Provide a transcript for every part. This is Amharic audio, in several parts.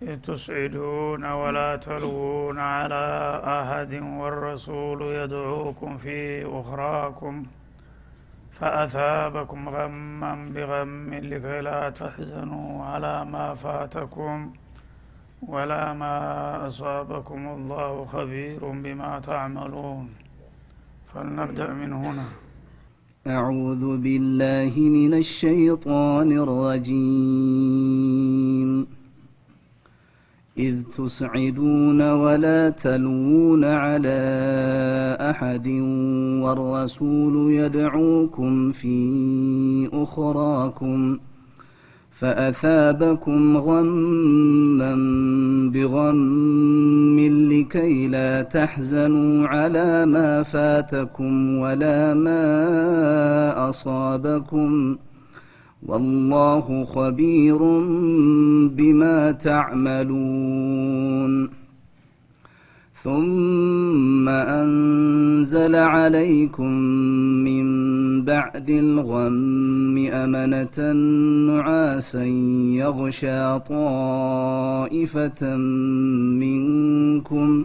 تصعدون ولا تلوون على أحد والرسول يدعوكم في أخراكم فأثابكم غما بغم لكي لا تحزنوا على ما فاتكم ولا ما أصابكم الله خبير بما تعملون فلنبدأ من هنا. أعوذ بالله من الشيطان الرجيم. إذ تصعدون ولا تلوون على أحد والرسول يدعوكم في أخراكم فأثابكم غما بغم لكي لا تحزنوا على ما فاتكم ولا ما أصابكم والله خبير بما تعملون. ثم أنزل عليكم من بعد الغم أمنة نعاسا يغشى طائفة منكم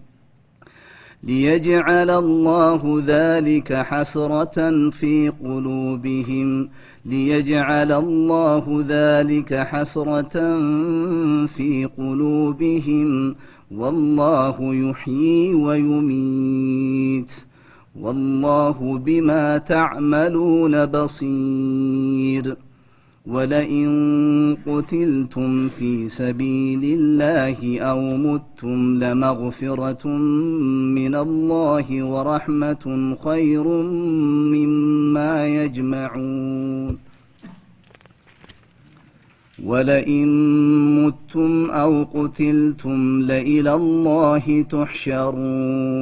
ليجعل الله ذلك حسرة في قلوبهم ليجعل الله ذلك حسرة في قلوبهم والله يحيي ويميت والله بما تعملون بصير. ولئن قتلتم في سبيل الله أو متم لمغفره من الله ورحمه خير مما يجمعون ولئن متم أو قتلتم لإلى الله تحشرون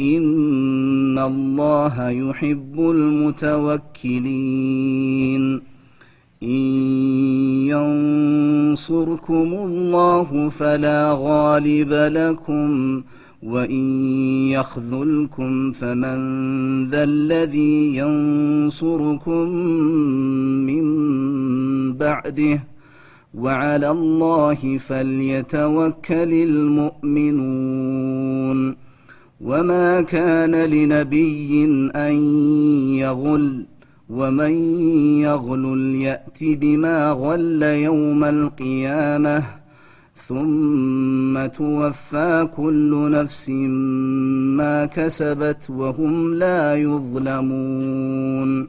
إن الله يحب المتوكلين إن ينصركم الله فلا غالب لكم وإن يخذلكم فمن ذا الذي ينصركم من بعده وعلى الله فليتوكل المؤمنون وما كان لنبي أن يغل ومن يغلل يأت بما غل يوم القيامة ثم توفى كل نفس ما كسبت وهم لا يظلمون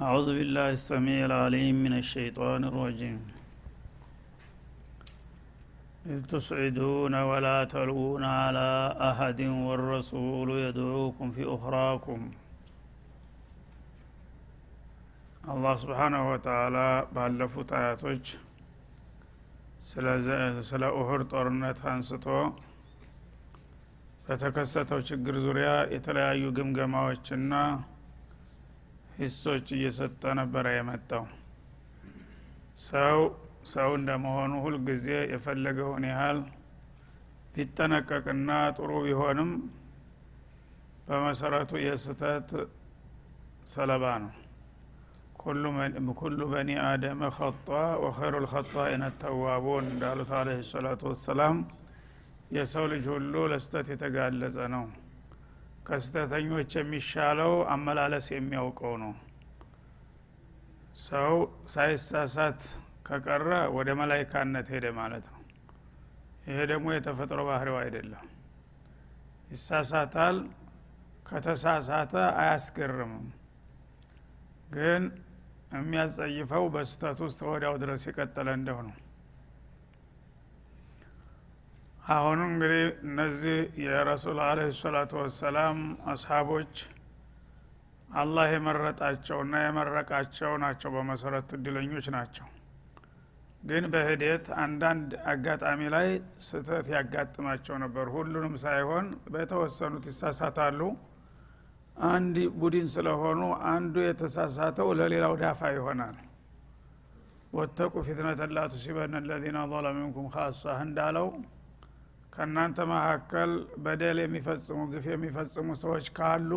أعوذ بالله السميع العليم من الشيطان الرجيم إذ تصعدون ولا تلوون على أحد والرسول يدعوكم في أخراكم አላህ ስብሓናሁ ወተላ ባለፉት አያቶች ስለ ኡሁድ ጦርነት አንስቶ በተከሰተው ችግር ዙሪያ የተለያዩ ግምገማዎችና ሂሶች እየሰጠ ነበረ የመጣው። ሰው ሰው እንደመሆኑ ሁልጊዜ የፈለገውን ያህል ቢጠነቀቅና ጥሩ ቢሆንም በመሰረቱ የስህተት ሰለባ ነው። ኩሉ በኒ አደመ ኸጣ ወኸይሩ ልኸጣኢነ ተዋቡን እንዳሉት አለ ሰላቱ ወሰላም የሰው ልጅ ሁሉ ለስተት የተጋለጸ ነው ከስተተኞች የሚሻለው አመላለስ የሚያውቀው ነው። ሰው ሳይሳሳት ከቀረ ወደ መላይካነት ሄደ ማለት ነው። ይሄ ደግሞ የተፈጥሮ ባህሪው አይደለም። ይሳሳታል ከተሳሳተ አያስገርምም። ግን የሚያጸይፈው በስተት ውስጥ ወዲያው ድረስ የቀጠለ እንደው ነው አሁኑ እንግዲህ እነዚህ የረሱል አለ ሰላቱ ወሰላም አስሓቦች አላህ የመረጣቸውና የመረቃቸው ናቸው በመሰረቱ እድለኞች ናቸው። ግን በሂደት አንዳንድ አጋጣሚ ላይ ስህተት ያጋጥማቸው ነበር። ሁሉንም ሳይሆን በተወሰኑት ይሳሳታሉ። አንድ ቡድን ስለሆኑ አንዱ የተሳሳተው ለሌላው ዳፋ ይሆናል። ወተቁ ፊትነተን ላ ቱሲበነ ለዚነ ظለ ሚንኩም ካሳህ እንዳለው ከእናንተ መካከል በደል የሚፈጽሙ ግፍ የሚፈጽሙ ሰዎች ካሉ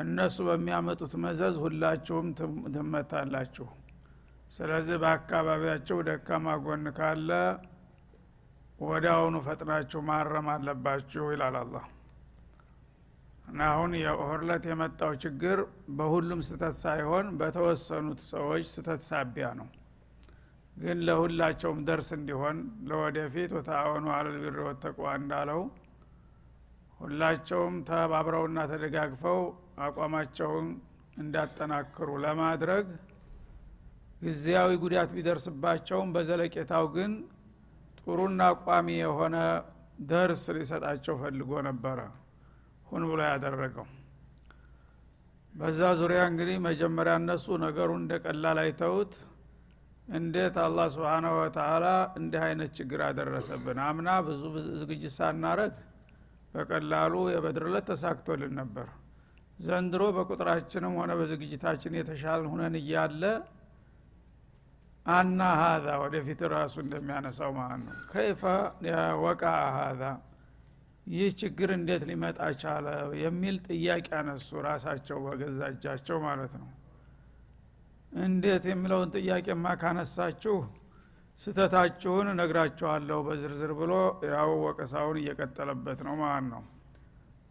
እነሱ በሚያመጡት መዘዝ ሁላችሁም ትመታላችሁ። ስለዚህ በአካባቢያቸው ደካማ ጎን ካለ ወዲያውኑ ፈጥናችሁ ማረም አለባችሁ ይላል አላህ። እና አሁን የኦህርለት የመጣው ችግር በሁሉም ስተት ሳይሆን በተወሰኑት ሰዎች ስተት ሳቢያ ነው ግን ለሁላቸውም ደርስ እንዲሆን ለወደፊት ወተአወኑ አለልቢር ወተቅዋ እንዳለው ሁላቸውም ተባብረውና ተደጋግፈው አቋማቸውን እንዳጠናክሩ ለማድረግ ጊዜያዊ ጉዳት ቢደርስባቸውም በዘለቄታው ግን ጥሩና ቋሚ የሆነ ደርስ ሊሰጣቸው ፈልጎ ነበረ። ሁን ብሎ ያደረገው። በዛ ዙሪያ እንግዲህ መጀመሪያ እነሱ ነገሩን እንደ ቀላል አይተውት እንዴት አላህ ስብሓናሁ ወተላ እንዲህ አይነት ችግር አደረሰብን? አምና ብዙ ዝግጅት ሳናረግ በቀላሉ የበድርለት ተሳክቶልን ነበር። ዘንድሮ በቁጥራችንም ሆነ በዝግጅታችን የተሻል ሁነን እያለ አና ሀዛ ወደፊት ራሱ እንደሚያነሳው ማለት ነው። ከይፈ ወቃ ሀዛ ይህ ችግር እንዴት ሊመጣ ቻለ? የሚል ጥያቄ አነሱ ራሳቸው በገዛ እጃቸው ማለት ነው እንዴት የሚለውን ጥያቄማ ካነሳችሁ ስተታችሁን እነግራችኋለሁ በዝርዝር ብሎ ያው ወቀሳውን እየቀጠለበት ነው ማለት ነው።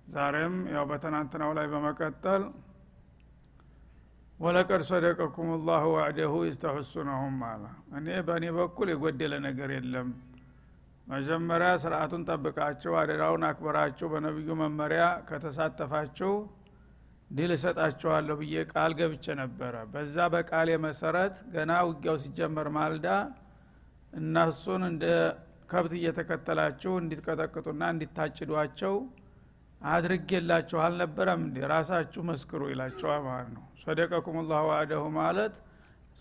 ዛሬም ያው በትናንትናው ላይ በመቀጠል ወለቀድ ሰደቀኩም ላሁ ዋዕደሁ ይስተሑሱነሁም አለ። እኔ በእኔ በኩል የጎደለ ነገር የለም። መጀመሪያ ስርአቱን ጠብቃችሁ አደራውን አክበራችሁ በነቢዩ መመሪያ ከተሳተፋችሁ ድል እሰጣችኋለሁ ብዬ ቃል ገብቼ ነበረ። በዛ በቃሌ መሰረት ገና ውጊያው ሲጀመር ማልዳ እነሱን እንደ ከብት እየተከተላችሁ እንዲትቀጠቅጡና እንዲታጭዷቸው አድርጌላችሁ አልነበረም እንዲ ራሳችሁ መስክሩ ይላቸዋል ማለት ነው። ሰደቀኩም ላሁ ዋዕደሁ ማለት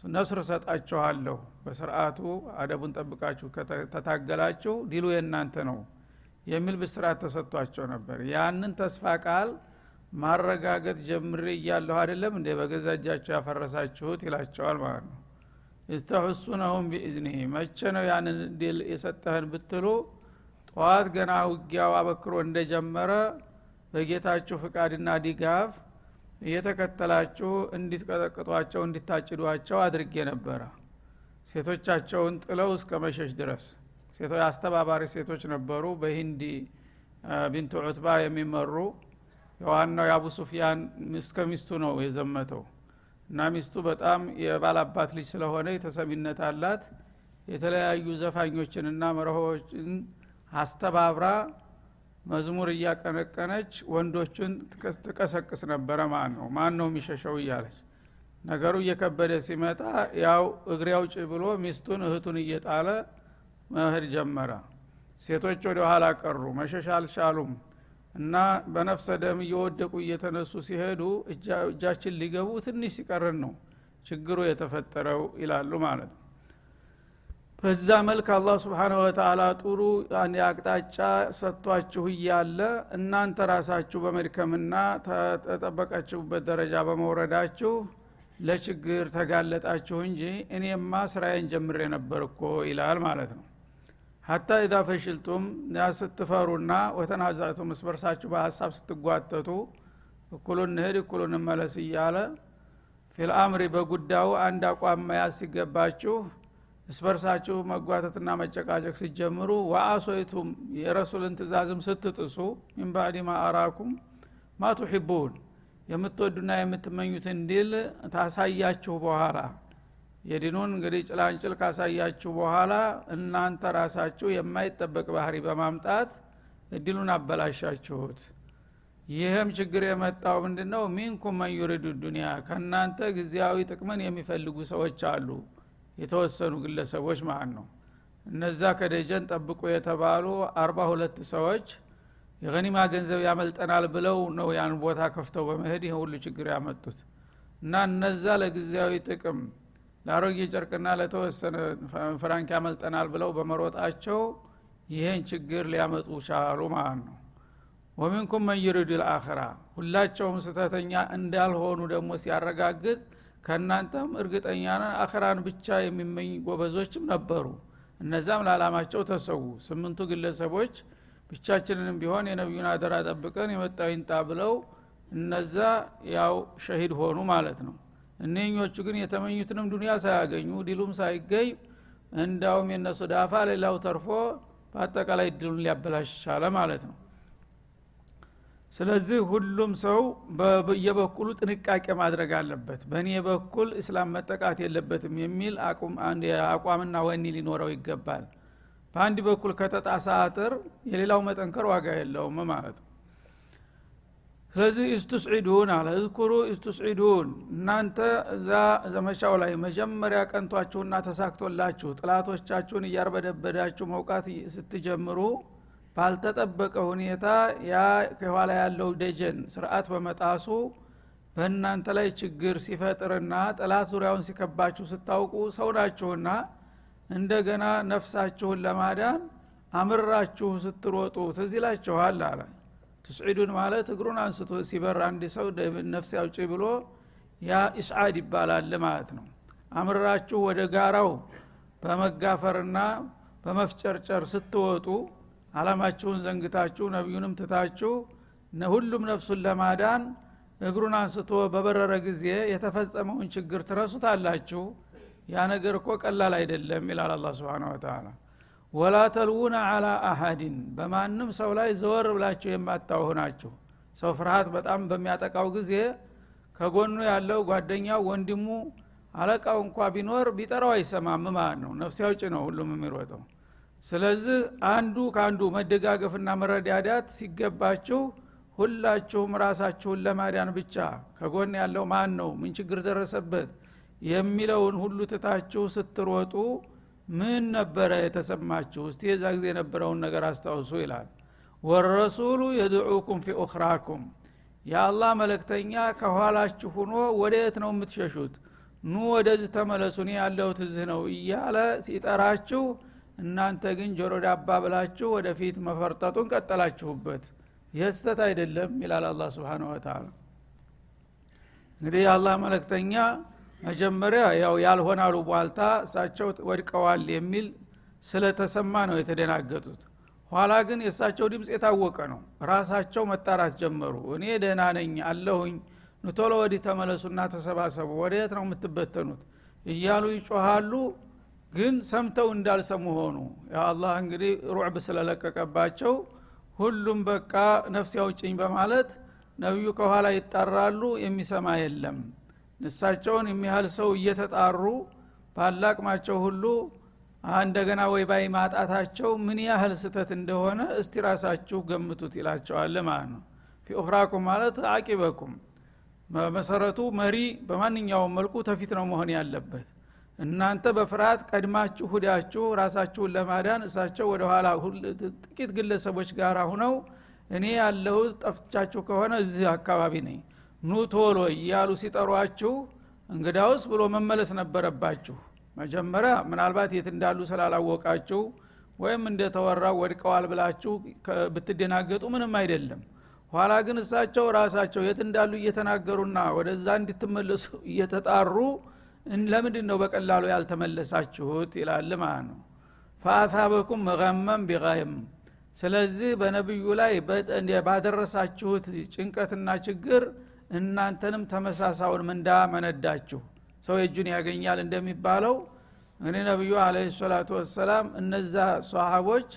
ነስር ሰጣችኋለሁ በስርአቱ አደቡን ጠብቃችሁ ተታገላችሁ ዲሉ የእናንተ ነው የሚል ብስራት ተሰጥቷቸው ነበር። ያንን ተስፋ ቃል ማረጋገጥ ጀምሬ እያለሁ አይደለም እንደ በገዛ እጃቸው ያፈረሳችሁት ይላቸዋል ማለት ነው። እስተሑሱነሁም ቢእዝኒህ መቼ ነው ያንን ድል የሰጠህን ብትሉ ጠዋት ገና ውጊያው አበክሮ እንደጀመረ በጌታችሁ ፍቃድና ድጋፍ እየተከተላችሁ እንዲትቀጠቅጧቸው እንዲታጭዷቸው አድርጌ ነበረ። ሴቶቻቸውን ጥለው እስከ መሸሽ ድረስ ሴቶ አስተባባሪ ሴቶች ነበሩ። በሂንዲ ቢንቱ ዑትባ የሚመሩ የዋናው የአቡ ሱፊያን እስከ ሚስቱ ነው የዘመተው። እና ሚስቱ በጣም የባላባት ልጅ ስለሆነ የተሰሚነት አላት። የተለያዩ ዘፋኞችንና መርሆችን አስተባብራ መዝሙር እያቀነቀነች ወንዶቹን ትቀሰቅስ ነበረ። ማለት ነው? ማን ነው የሚሸሸው? እያለች ነገሩ እየከበደ ሲመጣ ያው እግሬ አውጭ ብሎ ሚስቱን እህቱን እየጣለ መሄድ ጀመረ። ሴቶች ወደ ኋላ ቀሩ። መሸሻ አልቻሉም እና በነፍሰ ደም እየወደቁ እየተነሱ ሲሄዱ እጃችን ሊገቡ ትንሽ ሲቀርን ነው ችግሩ የተፈጠረው ይላሉ ማለት ነው። በዛ መልክ አላህ ስብሓነ ወተላ ጥሩ አቅጣጫ ሰጥቷችሁ እያለ እናንተ ራሳችሁ በመድከምና ተጠበቃችሁበት ደረጃ በመውረዳችሁ ለችግር ተጋለጣችሁ እንጂ እኔማ ስራዬን ጀምሬ ነበር እኮ ይላል ማለት ነው ሀታ ኢዛ ፈሽልቱም ስትፈሩና ወተናዛቱም እስበርሳችሁ በሀሳብ ስትጓተቱ እኩሉን እንሂድ እኩሉን መለስ እያለ ፊልአምሪ በጉዳዩ አንድ አቋም መያዝ ሲገባችሁ እስበርሳችሁ መጓተትና መጨቃጨቅ ሲጀምሩ ወአሶይቱም የረሱልን ትእዛዝም ስትጥሱ ሚን ባዕድ ማ አራኩም ማ ቱሒቡን የምትወዱና የምትመኙትን ድል ታሳያችሁ በኋላ የዲኑን እንግዲህ ጭላንጭል ካሳያችሁ በኋላ እናንተ ራሳችሁ የማይጠበቅ ባህሪ በማምጣት እድሉን አበላሻችሁት። ይህም ችግር የመጣው ምንድ ነው ሚንኩም መን ዩሪዱ ዱኒያ ከእናንተ ጊዜያዊ ጥቅምን የሚፈልጉ ሰዎች አሉ። የተወሰኑ ግለሰቦች ማለት ነው። እነዛ ከደጀን ጠብቁ የተባሉ አርባ ሁለት ሰዎች የገኒማ ገንዘብ ያመልጠናል ብለው ነው ያን ቦታ ከፍተው በመሄድ ይህ ሁሉ ችግር ያመጡት። እና እነዛ ለጊዜያዊ ጥቅም ለአሮጌ ጨርቅና ለተወሰነ ፍራንክ ያመልጠናል ብለው በመሮጣቸው ይህን ችግር ሊያመጡ ቻሉ ማለት ነው። ወሚንኩም መን ዩሪዱ ልአኽራ ሁላቸውም ስተተኛ እንዳልሆኑ ደግሞ ሲያረጋግጥ ከእናንተም እርግጠኛ ነን አኸራን ብቻ የሚመኝ ጎበዞችም ነበሩ። እነዛም ለዓላማቸው ተሰዉ። ስምንቱ ግለሰቦች ብቻችንንም ቢሆን የነቢዩን አደራ ጠብቀን የመጣው ይንጣ ብለው እነዛ ያው ሸሂድ ሆኑ ማለት ነው እነኞቹ ግን የተመኙትንም ዱንያ ሳያገኙ ዲሉም ሳይገኝ እንዳውም የነሱ ዳፋ ሌላው ተርፎ በአጠቃላይ ድሉን ሊያበላሽ ቻለ ማለት ነው። ስለዚህ ሁሉም ሰው በየበኩሉ ጥንቃቄ ማድረግ አለበት። በእኔ በኩል እስላም መጠቃት የለበትም የሚል አቋምና ወኒ ሊኖረው ይገባል። በአንድ በኩል ከተጣሳ አጥር የሌላው መጠንከር ዋጋ የለውም ማለት ነው ስለዚህ ኢስቱስዒዱን አለ። እዝኩሩ ኢስቱስዒዱን እናንተ እዛ ዘመቻው ላይ መጀመሪያ ቀንቷችሁና ተሳክቶላችሁ ጥላቶቻችሁን እያርበደበዳችሁ መውቃት ስትጀምሩ ባልተጠበቀ ሁኔታ ያ ከኋላ ያለው ደጀን ስርዓት በመጣሱ በእናንተ ላይ ችግር ሲፈጥርና ጠላት ዙሪያውን ሲከባችሁ ስታውቁ ሰው ናችሁና እንደገና ነፍሳችሁን ለማዳን አምራችሁ ስትሮጡ ትዝ ይላችኋል አለ ትስዒዱን ማለት እግሩን አንስቶ ሲበር አንድ ሰው ነፍስ ያውጭ ብሎ ያ ኢስዓድ ይባላል ማለት ነው። አምርራችሁ ወደ ጋራው በመጋፈርና በመፍጨርጨር ስትወጡ አላማችሁን ዘንግታችሁ ነቢዩንም ትታችሁ ሁሉም ነፍሱን ለማዳን እግሩን አንስቶ በበረረ ጊዜ የተፈጸመውን ችግር ትረሱታላችሁ። ያ ነገር እኮ ቀላል አይደለም ይላል አላ ስብን ወተላ ወላ ተልውነ አላ አሀዲን በማንም ሰው ላይ ዘወር ብላችሁ የማታውሁ ናችሁ። ሰው ፍርሃት በጣም በሚያጠቃው ጊዜ ከጎኑ ያለው ጓደኛው ወንድሙ አለቃው እንኳ ቢኖር ቢጠራው አይሰማም ማለት ነው። ነፍስ ያውጭ ነው ሁሉም የሚሮጠው። ስለዚህ አንዱ ከአንዱ መደጋገፍና መረዳዳት ሲገባችሁ ሁላችሁም ራሳችሁን ለማዳን ብቻ ከጎን ያለው ማን ነው? ምን ችግር ደረሰበት? የሚለውን ሁሉ ትታችሁ ስትሮጡ ምን ነበረ የተሰማችሁ? እስቲ የዛ ጊዜ የነበረውን ነገር አስታውሱ ይላል። ወረሱሉ የድዑኩም ፊ ኡኽራኩም የአላህ መለክተኛ ከኋላችሁ ሁኖ ወደ የት ነው የምትሸሹት? ኑ ወደዚህ ተመለሱ እኔ ያለሁት እዚህ ነው እያለ ሲጠራችሁ እናንተ ግን ጆሮ ዳባ ብላችሁ ወደፊት መፈርጠጡን ቀጠላችሁበት። ይህ ስተት አይደለም ይላል አላ ስብን ወተላ እንግዲህ የአላህ መለክተኛ መጀመሪያ ያው ያልሆናሉ ቧልታ እሳቸው ወድቀዋል የሚል ስለተሰማ ነው የተደናገጡት። ኋላ ግን የእሳቸው ድምፅ የታወቀ ነው። ራሳቸው መጣራት ጀመሩ። እኔ ደህና ነኝ አለሁኝ። ንቶሎ ወዲህ ተመለሱና ተሰባሰቡ። ወደ የት ነው የምትበተኑት? እያሉ ይጮሃሉ ግን ሰምተው እንዳልሰሙ ሆኑ። አላህ እንግዲህ رعب ስለለቀቀባቸው ሁሉም በቃ ነፍስ ያውጭኝ በማለት ነቢዩ ከኋላ ይጣራሉ የሚሰማ የለም እሳቸውን የሚያህል ሰው እየተጣሩ ባላቅማቸው ሁሉ እንደገና ወይ ባይ ማጣታቸው ምን ያህል ስህተት እንደሆነ እስቲ ራሳችሁ ገምቱት ይላቸዋል ማለት ነው። في أخراكم ማለት أعقابكم። በመሰረቱ መሪ በማንኛውም መልኩ ተፊት ነው መሆን ያለበት። እናንተ በፍርሃት ቀድማችሁ ሁዳችሁ ራሳችሁን ለማዳን እሳቸው ወደ ኋላ ጥቂት ግለሰቦች ጋር ሁነው እኔ ያለሁት ጠፍቻችሁ ከሆነ እዚህ አካባቢ ነኝ ኑ ቶሎ እያሉ ሲጠሯችሁ እንግዳውስ ብሎ መመለስ ነበረባችሁ። መጀመሪያ ምናልባት የት እንዳሉ ስላላወቃችሁ ወይም እንደተወራው ወድቀዋል ብላችሁ ብትደናገጡ ምንም አይደለም። ኋላ ግን እሳቸው ራሳቸው የት እንዳሉ እየተናገሩና ወደዛ እንድትመለሱ እየተጣሩ ለምንድን ነው በቀላሉ ያልተመለሳችሁት ይላል ማለት ነው። ፈአታበኩም መገመም ቢቀይም ስለዚህ በነቢዩ ላይ ባደረሳችሁት ጭንቀትና ችግር እናንተንም ተመሳሳውን ምንዳ መነዳችሁ? ሰው የእጁን ያገኛል እንደሚባለው እንግዲህ ነቢዩ አለ ሰላቱ ወሰላም እነዛ ሰሃቦች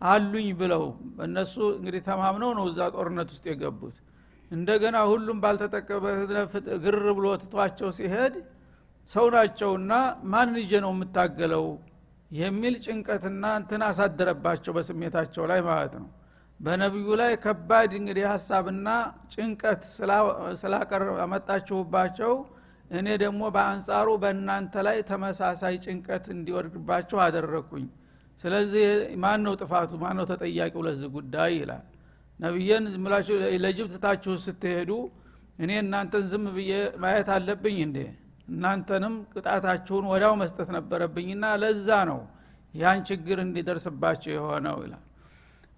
አሉኝ ብለው እነሱ እንግዲህ ተማምነው ነው እዛ ጦርነት ውስጥ የገቡት። እንደገና ሁሉም ባልተጠቀበ ግር ብሎ ትቷቸው ሲሄድ ሰው ናቸውና ማን ልጄ ነው የምታገለው? የሚል ጭንቀትና እንትን አሳደረባቸው በስሜታቸው ላይ ማለት ነው በነቢዩ ላይ ከባድ እንግዲህ ሀሳብና ጭንቀት ስላመጣችሁባቸው እኔ ደግሞ በአንጻሩ በእናንተ ላይ ተመሳሳይ ጭንቀት እንዲወርድባችሁ አደረግኩኝ ስለዚህ ማን ነው ጥፋቱ? ማን ነው ተጠያቂው ለዚህ ጉዳይ? ይላል። ነቢየን ዝምላችሁ ለጅብ ትታችሁ ስትሄዱ እኔ እናንተን ዝም ብዬ ማየት አለብኝ እንዴ? እናንተንም ቅጣታችሁን ወዳው መስጠት ነበረብኝና ለዛ ነው ያን ችግር እንዲደርስባቸው የሆነው ይላል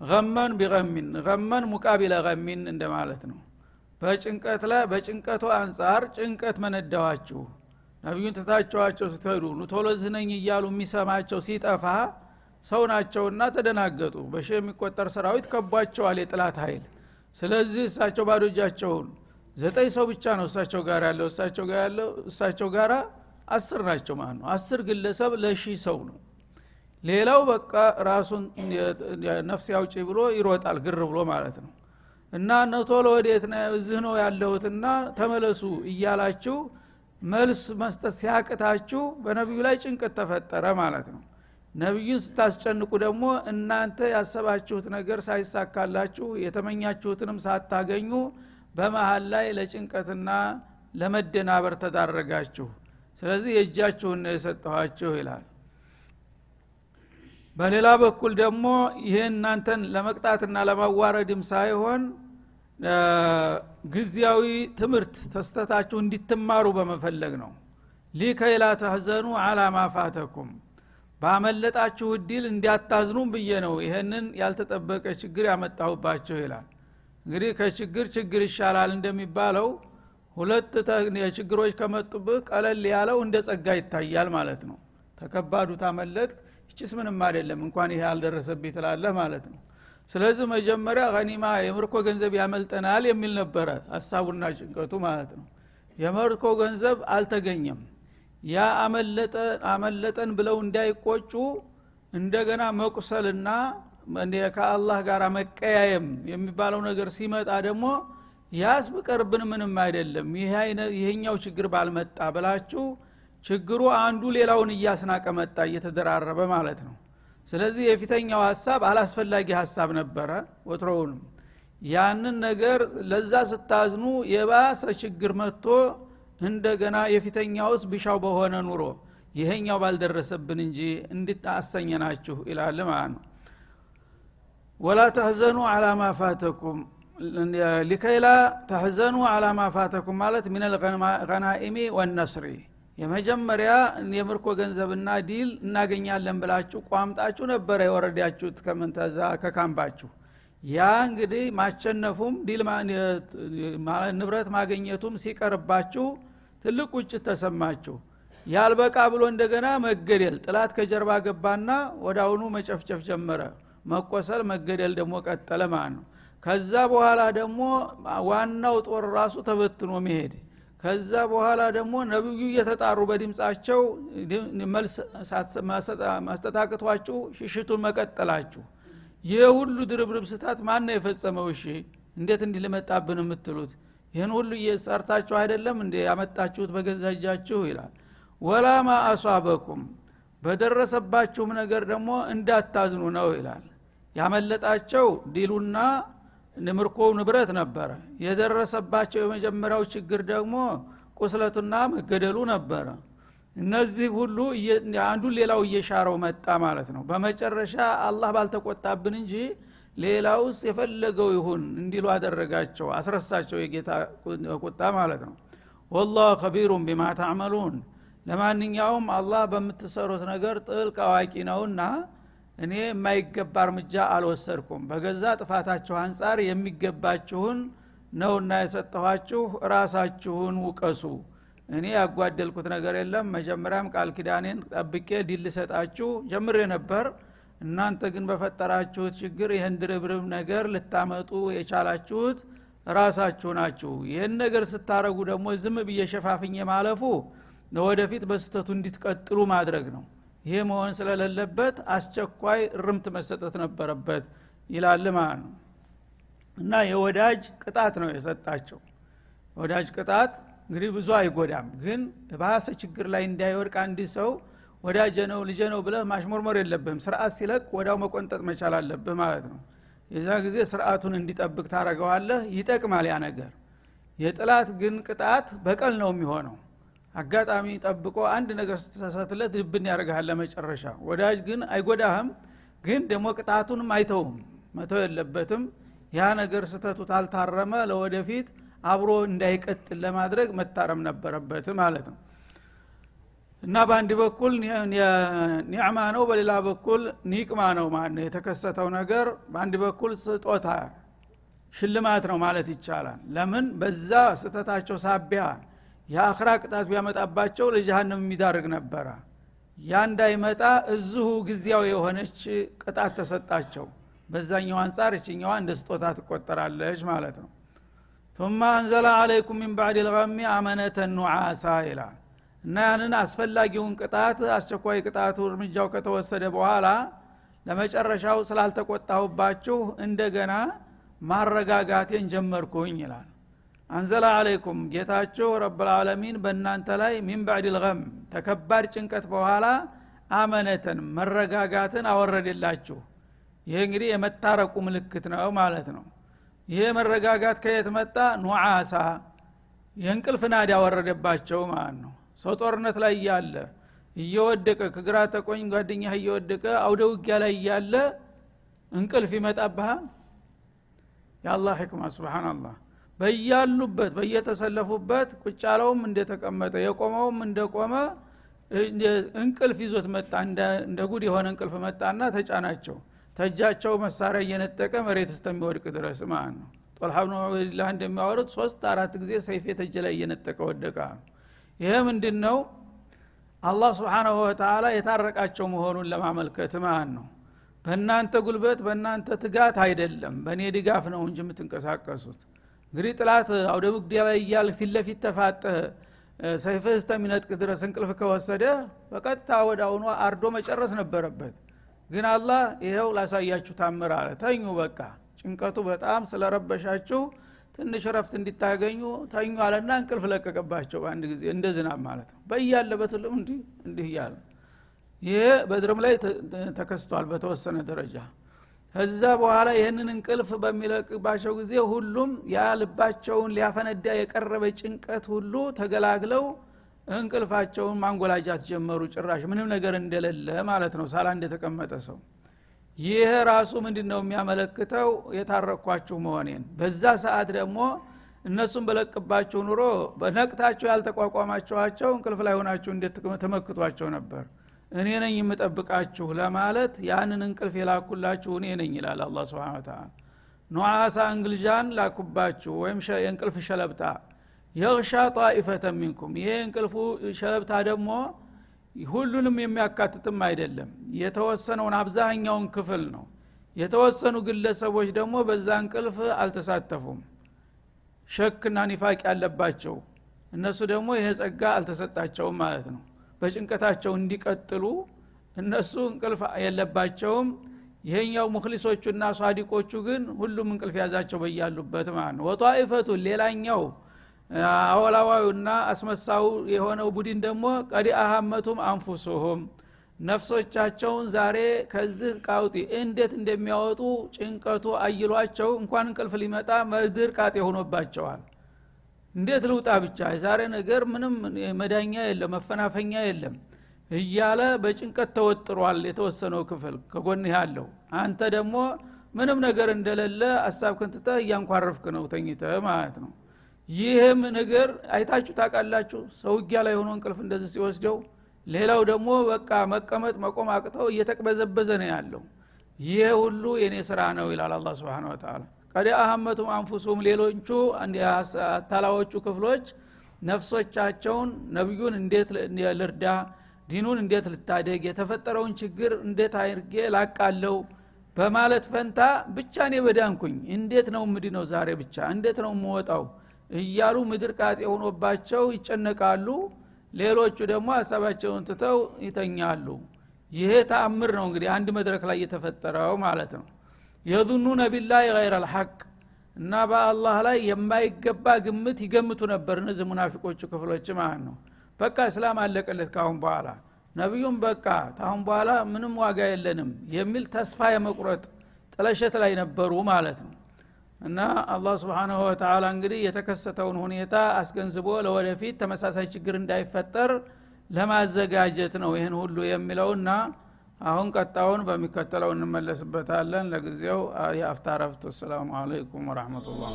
ገመን ቢገሚን ገመን ሙቃቢለ ገሚን እንደማለት ነው። በጭንቀት ላይ በጭንቀቱ አንጻር ጭንቀት መነዳዋችሁ ነቢዩን ትታቸዋቸው ስትሄዱ ኑቶሎ ዝነኝ እያሉ የሚሰማቸው ሲጠፋ ሰው ናቸውና ተደናገጡ። በሺ የሚቆጠር ሰራዊት ከቧቸዋል የጥላት ኃይል። ስለዚህ እሳቸው ባዶ እጃቸውን ዘጠኝ ሰው ብቻ ነው እሳቸው ጋር ያለው። እሳቸው ጋር ያለው እሳቸው ጋር አስር ናቸው ማለት ነው። አስር ግለሰብ ለሺህ ሰው ነው ሌላው በቃ ራሱን ነፍስ ያውጪ ብሎ ይሮጣል ግር ብሎ ማለት ነው። እና ነቶሎ ወዴት እዚህ ነው ያለሁትና ተመለሱ እያላችሁ መልስ መስጠት ሲያቅታችሁ በነቢዩ ላይ ጭንቀት ተፈጠረ ማለት ነው። ነቢዩን ስታስጨንቁ ደግሞ እናንተ ያሰባችሁት ነገር ሳይሳካላችሁ የተመኛችሁትንም ሳታገኙ በመሀል ላይ ለጭንቀትና ለመደናበር ተዳረጋችሁ። ስለዚህ የእጃችሁን ነው የሰጠኋችሁ ይላል በሌላ በኩል ደግሞ ይሄ እናንተን ለመቅጣትና ለማዋረድም ሳይሆን ጊዜያዊ ትምህርት ተስተታችሁ እንዲትማሩ በመፈለግ ነው። ሊከይላ ተህዘኑ አላ ማፋተኩም ባመለጣችሁ እድል እንዲያታዝኑም ብዬ ነው ይህንን ያልተጠበቀ ችግር ያመጣሁባቸው ይላል። እንግዲህ ከችግር ችግር ይሻላል እንደሚባለው ሁለት ችግሮች ከመጡብህ ቀለል ያለው እንደ ጸጋ ይታያል ማለት ነው። ተከባዱ ታመለጥ ይችስ ምንም አይደለም እንኳን ይሄ አልደረሰብኝ ትላለህ ማለት ነው። ስለዚህ መጀመሪያ ገኒማ የምርኮ ገንዘብ ያመልጠናል የሚል ነበረ ሀሳቡና ጭንቀቱ ማለት ነው። የምርኮ ገንዘብ አልተገኘም። ያ አመለጠን ብለው እንዳይቆጩ እንደገና መቁሰልና ከአላህ ጋር መቀያየም የሚባለው ነገር ሲመጣ ደግሞ ያስ ብቀርብን ምንም አይደለም ይሄኛው ችግር ባልመጣ ብላችሁ ችግሩ አንዱ ሌላውን እያስናቀ መጣ እየተደራረበ ማለት ነው። ስለዚህ የፊተኛው ሀሳብ አላስፈላጊ ሀሳብ ነበረ ወትሮውንም። ያንን ነገር ለዛ ስታዝኑ የባሰ ችግር መጥቶ እንደገና የፊተኛውስ ቢሻው በሆነ ኑሮ ይሄኛው ባልደረሰብን እንጂ እንድታሰኘናችሁ ይላል ማለት ነው። ولا تحزنوا على فاتكم። لكيلا تحزنوا على فاتكم ማለት من الغنائم والنصر የመጀመሪያ የምርኮ ገንዘብና ድል እናገኛለን ብላችሁ ቋምጣችሁ ነበረ የወረዳችሁት ከምንተዛ ከካምባችሁ። ያ እንግዲህ ማቸነፉም ዲል ንብረት ማግኘቱም ሲቀርባችሁ ትልቅ ቁጭት ተሰማችሁ። ያልበቃ ብሎ እንደገና መገደል ጥላት ከጀርባ ገባና ወደ አሁኑ መጨፍጨፍ ጀመረ። መቆሰል መገደል ደግሞ ቀጠለ ማለት ነው። ከዛ በኋላ ደግሞ ዋናው ጦር ራሱ ተበትኖ መሄድ ከዛ በኋላ ደግሞ ነቢዩ እየተጣሩ በድምፃቸው መልስ ማስተታቅቷችሁ ሽሽቱን መቀጠላችሁ። ይህ ሁሉ ድርብርብ ስታት ማን ነው የፈጸመው? እሺ እንዴት እንዲህ ልመጣብን የምትሉት? ይህን ሁሉ እየሰርታችሁ አይደለም እንደ ያመጣችሁት? በገዛ እጃችሁ ይላል። ወላ ማ አሷበኩም በደረሰባችሁም ነገር ደግሞ እንዳታዝኑ ነው ይላል። ያመለጣቸው ዲሉና ምርኮ ንብረት ነበረ። የደረሰባቸው የመጀመሪያው ችግር ደግሞ ቁስለቱና መገደሉ ነበረ። እነዚህ ሁሉ አንዱ ሌላው እየሻረው መጣ ማለት ነው። በመጨረሻ አላህ ባልተቆጣብን እንጂ ሌላውስ የፈለገው ይሁን እንዲሉ አደረጋቸው አስረሳቸው የጌታ ቁጣ ማለት ነው። ወላህ ከቢሩን ቢማ ታዕመሉን ለማንኛውም አላህ በምትሰሩት ነገር ጥልቅ አዋቂ ነውና እኔ የማይገባ እርምጃ አልወሰድኩም። በገዛ ጥፋታችሁ አንጻር የሚገባችሁን ነውና የሰጠኋችሁ ራሳችሁን ውቀሱ። እኔ ያጓደልኩት ነገር የለም። መጀመሪያም ቃል ኪዳኔን ጠብቄ ድል ሰጣችሁ ጀምሬ ነበር። እናንተ ግን በፈጠራችሁት ችግር ይህን ድርብርብ ነገር ልታመጡ የቻላችሁት ራሳችሁ ናችሁ። ይህን ነገር ስታረጉ ደግሞ ዝም ብዬ ሸፋፍኜ ማለፉ ለወደፊት በስህተቱ እንድትቀጥሉ ማድረግ ነው ይሄ መሆን ስለሌለበት አስቸኳይ እርምት መሰጠት ነበረበት ይላል ማለት ነው። እና የወዳጅ ቅጣት ነው የሰጣቸው። የወዳጅ ቅጣት እንግዲህ ብዙ አይጎዳም ግን ባሰ ችግር ላይ እንዳይወድቅ አንድ ሰው ወዳጀ ነው ልጀ ነው ብለህ ማሽሞርሞር የለብህም። ስርአት ሲለቅ ወዳው መቆንጠጥ መቻል አለብህ ማለት ነው። የዛ ጊዜ ስርአቱን እንዲጠብቅ ታረገዋለህ ይጠቅማል ያ ነገር። የጥላት ግን ቅጣት በቀል ነው የሚሆነው አጋጣሚ ጠብቆ አንድ ነገር ስትሳሳትለት ልብን ያደርግሃል ለመጨረሻ። ወዳጅ ግን አይጎዳህም ግን ደግሞ ቅጣቱንም አይተውም መተው የለበትም። ያ ነገር ስተቱ ታልታረመ ለወደፊት አብሮ እንዳይቀጥል ለማድረግ መታረም ነበረበት ማለት ነው። እና በአንድ በኩል ኒዕማ ነው በሌላ በኩል ኒቅማ ነው ማለት ነው የተከሰተው ነገር። በአንድ በኩል ስጦታ ሽልማት ነው ማለት ይቻላል። ለምን? በዛ ስተታቸው ሳቢያ የአኽራ ቅጣት ቢያመጣባቸው ለጀሃንም የሚዳርግ ነበረ። ያ እንዳይመጣ እዚሁ ጊዜያዊ የሆነች ቅጣት ተሰጣቸው። በዛኛው አንጻር እችኛዋ እንደ ስጦታ ትቆጠራለች ማለት ነው። ثم አንዘለ አለይኩም ሚን ባዕድ ልገሚ አመነተ ኑዓሳ ይላል። እና ያንን አስፈላጊውን ቅጣት አስቸኳይ ቅጣቱ እርምጃው ከተወሰደ በኋላ ለመጨረሻው ስላልተቆጣሁባችሁ እንደገና ማረጋጋቴን ጀመርኩኝ ይላል አንዘላ አለይኩም ጌታችሁ ረብልዓለሚን በእናንተ ላይ ሚን ባዕድ ተከባድ ጭንቀት በኋላ አመነተን መረጋጋትን አወረደላችሁ። ይህ እንግዲህ የመታረቁ ምልክት ነው ማለት ነው። ይሄ መረጋጋት ከየት መጣ? ኑዓሳ የእንቅልፍ ናድ ያወረደባቸው ማለት ነው። ሰው ጦርነት ላይ እያለ እየወደቀ ከግራ ተቆኝ ጓደኛ እየወደቀ አውደ ውጊያ ላይ እያለ እንቅልፍ ይመጣብሃል? የአላህ ህክማ ስብናላህ በያሉበት በየተሰለፉበት ቁጭ ያለውም እንደተቀመጠ የቆመውም እንደቆመ እንቅልፍ ይዞት መጣ እንደ ጉድ የሆነ እንቅልፍ መጣና ተጫናቸው። ተጃቸው መሳሪያ እየነጠቀ መሬት እስተሚወድቅ ድረስ ማለት ነው። ጦልሃ ብኑ ዑበይድላህ እንደሚያወሩት ሶስት አራት ጊዜ ሰይፍ የተጀ ላይ እየነጠቀ ወደቀ ይሄ ምንድን ነው አላህ ስብሓናሁ ወተላ የታረቃቸው መሆኑን ለማመልከት ማለት ነው። በእናንተ ጉልበት በእናንተ ትጋት አይደለም በእኔ ድጋፍ ነው እንጂ የምትንቀሳቀሱት እንግዲህ ጥላት አውደ ውጊያ ላይ እያል ፊት ለፊት ተፋጠህ ሰይፍህ እስተሚነጥቅ ድረስ እንቅልፍ ከወሰደ በቀጥታ ወደ አሁኑ አርዶ መጨረስ ነበረበት። ግን አላህ ይኸው ላሳያችሁ ታምር አለ። ተኙ በቃ። ጭንቀቱ በጣም ስለረበሻችሁ ትንሽ ረፍት እንዲታገኙ ተኙ አለና እንቅልፍ ለቀቀባቸው በአንድ ጊዜ እንደ ዝናብ ማለት ነው። በያለበት ሁሉም እንዲህ እያለ ይሄ በድርም ላይ ተከስቷል በተወሰነ ደረጃ ከዛ በኋላ ይህንን እንቅልፍ በሚለቅባቸው ጊዜ ሁሉም ያ ልባቸውን ሊያፈነዳ የቀረበ ጭንቀት ሁሉ ተገላግለው እንቅልፋቸውን ማንጎላጃት ጀመሩ ጭራሽ። ምንም ነገር እንደሌለ ማለት ነው ሳላ እንደተቀመጠ ሰው። ይህ ራሱ ምንድን ነው የሚያመለክተው? የታረኳችሁ መሆኔን። በዛ ሰዓት ደግሞ እነሱን በለቅባችሁ ኑሮ በነቅታችሁ ያልተቋቋማችኋቸው እንቅልፍ ላይ ሆናችሁ እንዴት ተመክቷቸው ነበር እኔ ነኝ የምጠብቃችሁ ለማለት ያንን እንቅልፍ የላኩላችሁ እኔ ነኝ ይላል አላ ስብን ተላ ኑዓሳ እንግልዣን ላኩባችሁ ወይም የእንቅልፍ ሸለብታ። የሻ ጣኢፈተ ሚንኩም። ይሄ እንቅልፉ ሸለብታ ደግሞ ሁሉንም የሚያካትትም አይደለም። የተወሰነውን አብዛኛውን ክፍል ነው። የተወሰኑ ግለሰቦች ደግሞ በዛ እንቅልፍ አልተሳተፉም። ሸክና ኒፋቅ ያለባቸው እነሱ ደግሞ ይሄ ጸጋ አልተሰጣቸውም ማለት ነው በጭንቀታቸው እንዲቀጥሉ እነሱ እንቅልፍ የለባቸውም። ይሄኛው ሙክሊሶቹና ሷዲቆቹ ግን ሁሉም እንቅልፍ ያዛቸው በያሉበት ማለት ነው። ወጣኢፈቱ ሌላኛው አወላዋዩና አስመሳው የሆነው ቡድን ደግሞ ቀዲ አሀመቱም አንፉሱሁም። ነፍሶቻቸውን ዛሬ ከዚህ ቃውጢ እንዴት እንደሚያወጡ ጭንቀቱ አይሏቸው እንኳን እንቅልፍ ሊመጣ መድር ቃጤ ሆኖባቸዋል እንዴት ልውጣ ብቻ? የዛሬ ነገር ምንም መዳኛ የለም መፈናፈኛ የለም እያለ በጭንቀት ተወጥሯል የተወሰነው ክፍል ከጎንህ ያለው። አንተ ደግሞ ምንም ነገር እንደሌለ አሳብ ክንትተህ እያንኳረፍክ ነው ተኝተ ማለት ነው። ይህም ነገር አይታችሁ ታውቃላችሁ? ሰው ላይ ሆኖ እንቅልፍ እንደዚህ ሲወስደው ሌላው ደግሞ በቃ መቀመጥ መቆም አቅተው እየተቅበዘበዘ ነው ያለው። ይህ ሁሉ የኔ ስራ ነው ይላል አላ ስብን ወተላ ቀዲ አህመቱም አንፉሱም ሌሎቹ አታላዎቹ ክፍሎች ነፍሶቻቸውን ነቢዩን እንዴት ልርዳ ዲኑን እንዴት ልታደግ የተፈጠረውን ችግር እንዴት አድርጌ ላቃለው በማለት ፈንታ ብቻ እኔ በዳንኩኝ። እንዴት ነው ምድ ነው ዛሬ ብቻ? እንዴት ነው የምወጣው እያሉ ምድር ቃጤ ሆኖባቸው ይጨነቃሉ። ሌሎቹ ደግሞ ሀሳባቸውን ትተው ይተኛሉ። ይሄ ተአምር ነው እንግዲህ አንድ መድረክ ላይ የተፈጠረው ማለት ነው የظኑነ ቢላህ ገይረ ልሐቅ እና በአላህ ላይ የማይገባ ግምት ይገምቱ ነበር እነዚህ ሙናፊቆቹ ክፍሎች ማለት ነው። በቃ እስላም አለቀለት ካሁን በኋላ። ነቢዩም በቃ ታሁን በኋላ ምንም ዋጋ የለንም የሚል ተስፋ የመቁረጥ ጥለሸት ላይ ነበሩ ማለት ነው። እና አላህ ስብሓናሁ ወተላ እንግዲህ የተከሰተውን ሁኔታ አስገንዝቦ ለወደፊት ተመሳሳይ ችግር እንዳይፈጠር ለማዘጋጀት ነው ይህን ሁሉ የሚለውና አሁን ቀጣውን በሚከተለው እንመለስበታለን። ለጊዜው የአፍታ ረፍት ወሰላሙ አለይኩም ወረህመቱላህ